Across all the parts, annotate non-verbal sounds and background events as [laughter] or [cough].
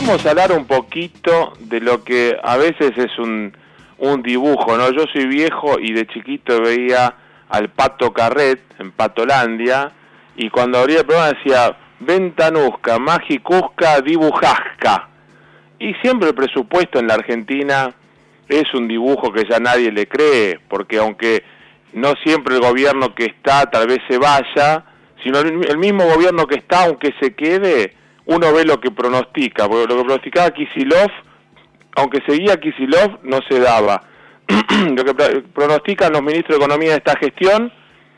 vamos a hablar un poquito de lo que a veces es un, un dibujo, ¿no? Yo soy viejo y de chiquito veía al Pato Carret en Patolandia y cuando abría el programa decía Ventanusca, Magicusca, Dibujasca. Y siempre el presupuesto en la Argentina es un dibujo que ya nadie le cree, porque aunque no siempre el gobierno que está tal vez se vaya, sino el mismo gobierno que está, aunque se quede, uno ve lo que pronostica, porque lo que pronosticaba Kisilov, aunque seguía Kisilov, no se daba. [clears throat] lo que pronostican los ministros de Economía de esta gestión,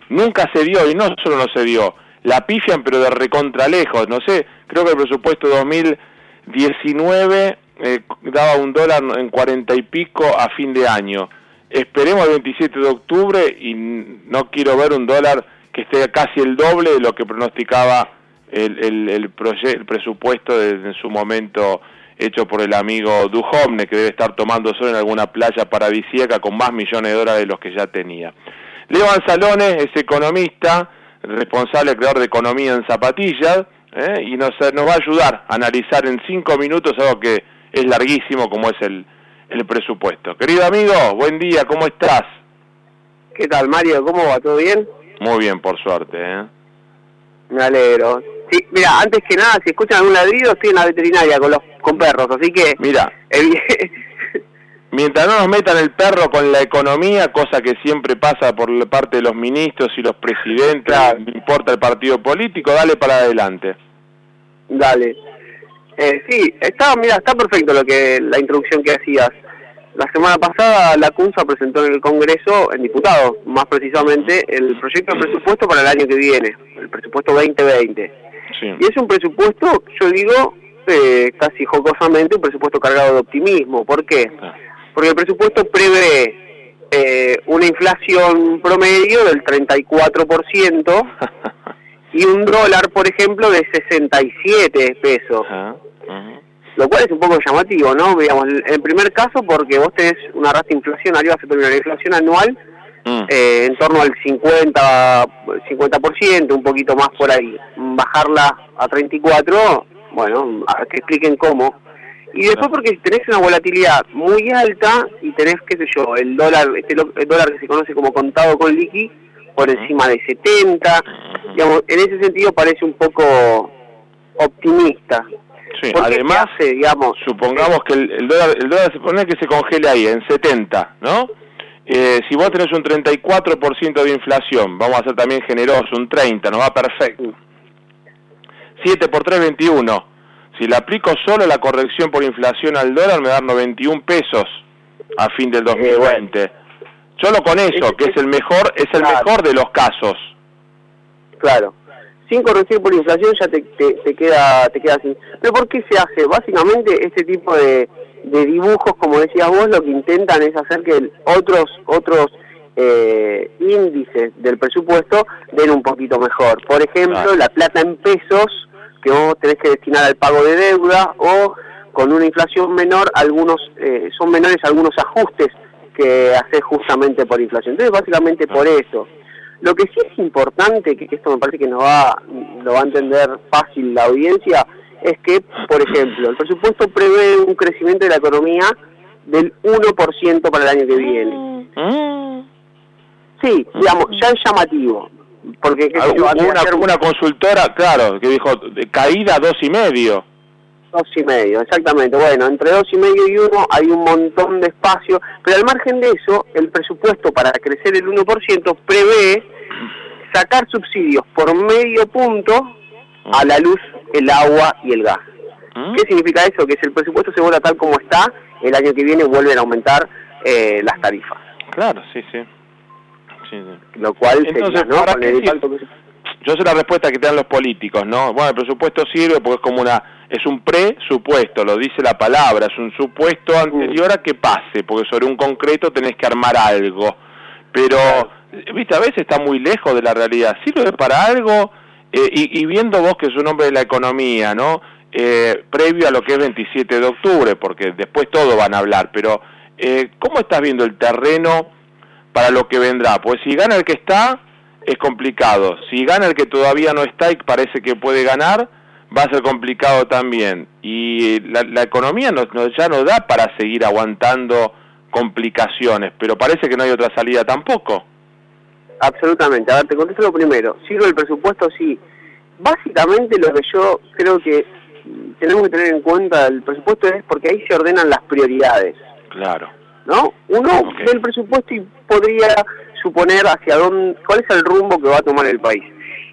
nunca se dio, y no solo no se dio, la pifian pero de recontra lejos, no sé, creo que el presupuesto 2019 eh, daba un dólar en cuarenta y pico a fin de año. Esperemos el 27 de octubre y no quiero ver un dólar que esté casi el doble de lo que pronosticaba el, el, el, presupuesto en su momento hecho por el amigo Duhovne, que debe estar tomando sol en alguna playa paradisíaca con más millones de dólares de los que ya tenía. Leo Anzalone es economista, responsable creador de Economía en Zapatillas, ¿eh? y nos, nos va a ayudar a analizar en cinco minutos algo que es larguísimo como es el, el presupuesto. Querido amigo, buen día, ¿cómo estás? ¿Qué tal, Mario? ¿Cómo va? ¿Todo bien? Muy bien, por suerte. ¿eh? Me alegro. Sí, mira, antes que nada, si escuchan algún ladrido, estoy en la veterinaria con los con perros, así que... Mira, [laughs] mientras no nos metan el perro con la economía, cosa que siempre pasa por parte de los ministros y los presidentes, no importa el partido político, dale para adelante. Dale. Eh, sí, está, mira, está perfecto lo que la introducción que hacías. La semana pasada la CUNSA presentó en el Congreso, en diputados, más precisamente, el proyecto de presupuesto para el año que viene, el presupuesto 2020. Y es un presupuesto, yo digo, eh, casi jocosamente, un presupuesto cargado de optimismo. ¿Por qué? Porque el presupuesto prevé eh, una inflación promedio del 34% [laughs] y un dólar, por ejemplo, de 67 pesos lo cual es un poco llamativo, ¿no? Digamos, en primer caso porque vos tenés una rata inflacionaria, tener una inflación anual mm. eh, en torno al 50, 50%, un poquito más por ahí. Bajarla a 34, bueno, a que expliquen cómo. Y después porque tenés una volatilidad muy alta y tenés, qué sé yo, el dólar, este el dólar que se conoce como contado con liqui por encima de 70, digamos, en ese sentido parece un poco optimista. Sí, además, digamos, supongamos que el, dólar, el dólar se pone que se congele ahí, en 70, ¿no? Eh, si vos tenés un 34% de inflación, vamos a ser también generosos, un 30, nos va perfecto. 7 por 3, 21. Si le aplico solo la corrección por inflación al dólar, me da 91 pesos a fin del 2020. Solo con eso, que es el mejor, es el mejor de los casos. Claro sin corregir por inflación ya te, te, queda te queda así. ¿Pero por qué se hace? Básicamente este tipo de, de dibujos, como decías vos, lo que intentan es hacer que otros otros eh, índices del presupuesto den un poquito mejor. Por ejemplo, la plata en pesos que vos tenés que destinar al pago de deuda o con una inflación menor, algunos eh, son menores algunos ajustes que hace justamente por inflación. Entonces, básicamente por eso. Lo que sí es importante, que esto me parece que no va, lo va a entender fácil la audiencia, es que, por ejemplo, el presupuesto prevé un crecimiento de la economía del 1% para el año que viene. Mm. Sí, digamos, ya es llamativo. Porque ah, una, una consultora, claro, que dijo caída dos y medio. Dos y medio, exactamente. Bueno, entre dos y medio y uno hay un montón de espacio, pero al margen de eso, el presupuesto para crecer el 1% prevé sacar subsidios por medio punto a la luz, el agua y el gas. ¿Mm? ¿Qué significa eso? Que si el presupuesto se vuelve tal como está, el año que viene vuelven a aumentar eh, las tarifas. Claro, sí, sí. Lo cual Entonces, ¿no? Yo sé la respuesta que te dan los políticos, ¿no? Bueno, el presupuesto sirve porque es como una es un presupuesto, lo dice la palabra, es un supuesto anterior a que pase, porque sobre un concreto tenés que armar algo. Pero, viste, a veces está muy lejos de la realidad. Sirve para algo, eh, y, viendo vos que es un hombre de la economía, ¿no? Eh, previo a lo que es 27 de octubre, porque después todo van a hablar, pero eh, ¿cómo estás viendo el terreno para lo que vendrá? Pues si gana el que está, es complicado. Si gana el que todavía no está y parece que puede ganar, va a ser complicado también. Y la, la economía no, ya no da para seguir aguantando complicaciones, pero parece que no hay otra salida tampoco. Absolutamente. A ver, te contesto lo primero. ¿Sirve el presupuesto? Sí. Básicamente lo que yo creo que tenemos que tener en cuenta el presupuesto es porque ahí se ordenan las prioridades. Claro. ¿No? Uno del presupuesto y podría suponer hacia dónde, cuál es el rumbo que va a tomar el país.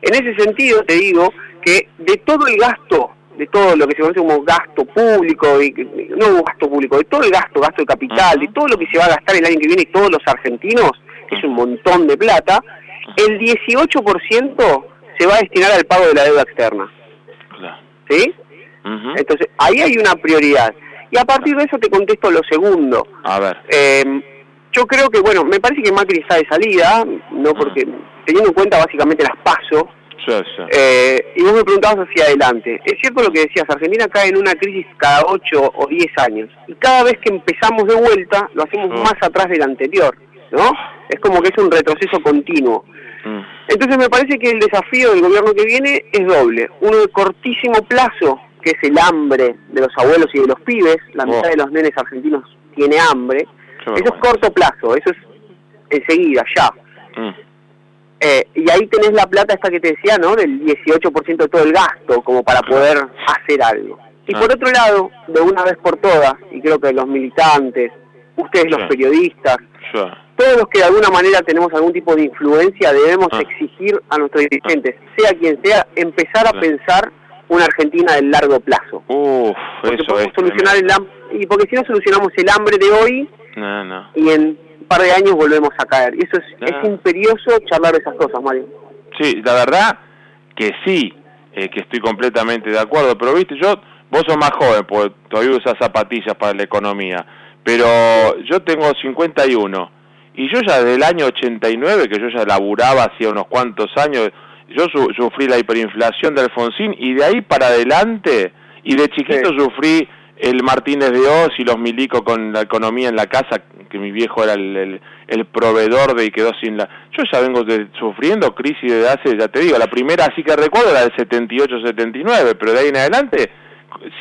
En ese sentido te digo que de todo el gasto, de todo lo que se conoce como gasto público, y, no gasto público, de todo el gasto, gasto de capital, de todo lo que se va a gastar el año que viene todos los argentinos, que es un montón de plata, el 18% se va a destinar al pago de la deuda externa. ¿Sí? Entonces, ahí hay una prioridad. Y a partir de eso te contesto lo segundo. A ver. Eh, yo creo que, bueno, me parece que Macri está de salida, no porque, teniendo en cuenta básicamente las pasos, eh, y vos me preguntabas hacia adelante. Es cierto lo que decías, Argentina cae en una crisis cada 8 o 10 años. Y cada vez que empezamos de vuelta, lo hacemos más atrás del anterior, ¿no? Es como que es un retroceso continuo. Mm. Entonces me parece que el desafío del gobierno que viene es doble. Uno de cortísimo plazo, que es el hambre de los abuelos y de los pibes. La mitad de los nenes argentinos tiene hambre. Eso es corto plazo, eso es enseguida, ya. Mm. Eh, y ahí tenés la plata esta que te decía, ¿no? Del 18% de todo el gasto, como para poder hacer algo. Y por otro lado, de una vez por todas, y creo que los militantes, ustedes los periodistas, todos los que de alguna manera tenemos algún tipo de influencia, debemos ah. exigir a nuestros dirigentes, sea quien sea, empezar a pensar una Argentina del largo plazo. Uf, eso es solucionar el y porque si no solucionamos el hambre de hoy, y en un par de años volvemos a caer. Y eso es, es imperioso charlar esas cosas, Mario. Sí, la verdad que sí, eh, que estoy completamente de acuerdo, pero viste, yo, vos sos más joven, porque todavía usas zapatillas para la economía, pero yo tengo 51, y yo ya del año 89, que yo ya laburaba hacía unos cuantos años, yo sufrí la hiperinflación de Alfonsín, y de ahí para adelante, y de chiquito sufrí el Martínez de Oz y los Milico con la economía en la casa, que mi viejo era el, el, proveedor de y quedó sin la... Yo ya vengo sufriendo crisis de hace, ya te digo, la primera así que recuerdo era del 78-79, pero de ahí en adelante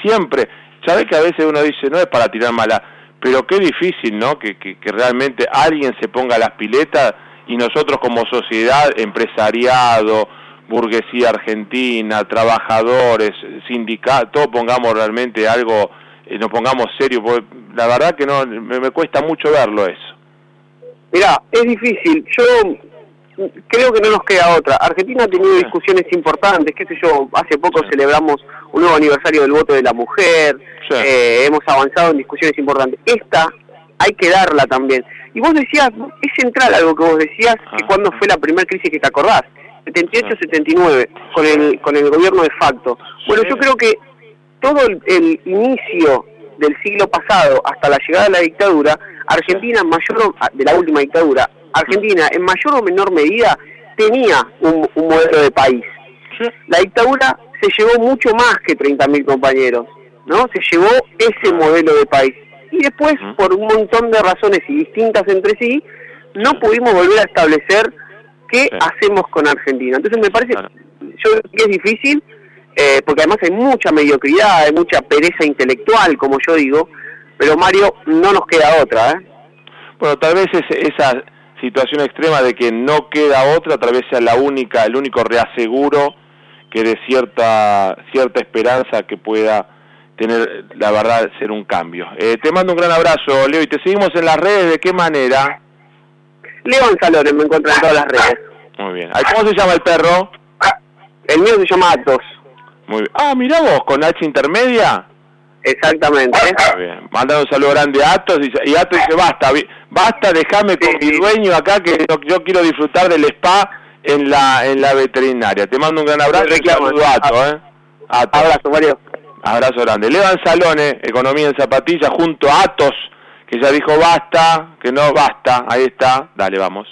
siempre, sabes que a veces uno dice, no es para tirar mala, pero qué difícil, ¿no? Que, que, que realmente alguien se ponga las piletas y nosotros como sociedad, empresariado, burguesía argentina, trabajadores, sindicatos, pongamos realmente algo y nos pongamos serios, porque la verdad que no me, cuesta mucho verlo eso. Mirá, es difícil, yo creo que no nos queda otra. Argentina ha tenido discusiones importantes, qué sé yo, hace poco celebramos un nuevo aniversario del voto de la mujer, eh, hemos avanzado en discusiones importantes. Esta hay que darla también. Y vos decías, es central algo que vos decías, que ah. cuando fue la primera crisis que te acordás, 78-79, con el, con el gobierno de facto. Bueno, yo creo que todo el, inicio del siglo pasado hasta la llegada de la dictadura, Argentina en mayor de la última dictadura, Argentina en mayor o menor medida tenía un, modelo de país. La dictadura se llevó mucho más que 30.000 compañeros, ¿no? Se llevó ese modelo de país. Y después, por un montón de razones y distintas entre sí, no pudimos volver a establecer qué hacemos con Argentina. Entonces me parece, yo creo que es difícil, eh, porque además hay mucha mediocridad, hay mucha pereza intelectual, como yo digo, pero Mario, no nos queda otra. ¿eh? Bueno, tal vez esa situación extrema de que no queda otra, tal vez sea la única, el único reaseguro que de cierta, cierta esperanza que pueda tener, la verdad, ser un cambio. Eh, te mando un gran abrazo, Leo, y te seguimos en las redes, ¿de qué manera? Leo Salones me encuentro en todas las redes. Muy bien. ¿Cómo se llama el perro? El mío se llama Atos. Muy bien. Ah, mira vos, con H intermedia. Exactamente. Está bien. Manda un saludo grande a Atos y, Atos dice, basta, basta, déjame con mi dueño acá que yo, quiero disfrutar del spa en la en la veterinaria. Te mando un gran abrazo y saludo a Atos, ¿eh? Abrazo, Mario. Abrazo grande. Levan Salones, Economía en Zapatillas, junto a Atos, que ya dijo basta, que no basta. Ahí está. Dale, vamos.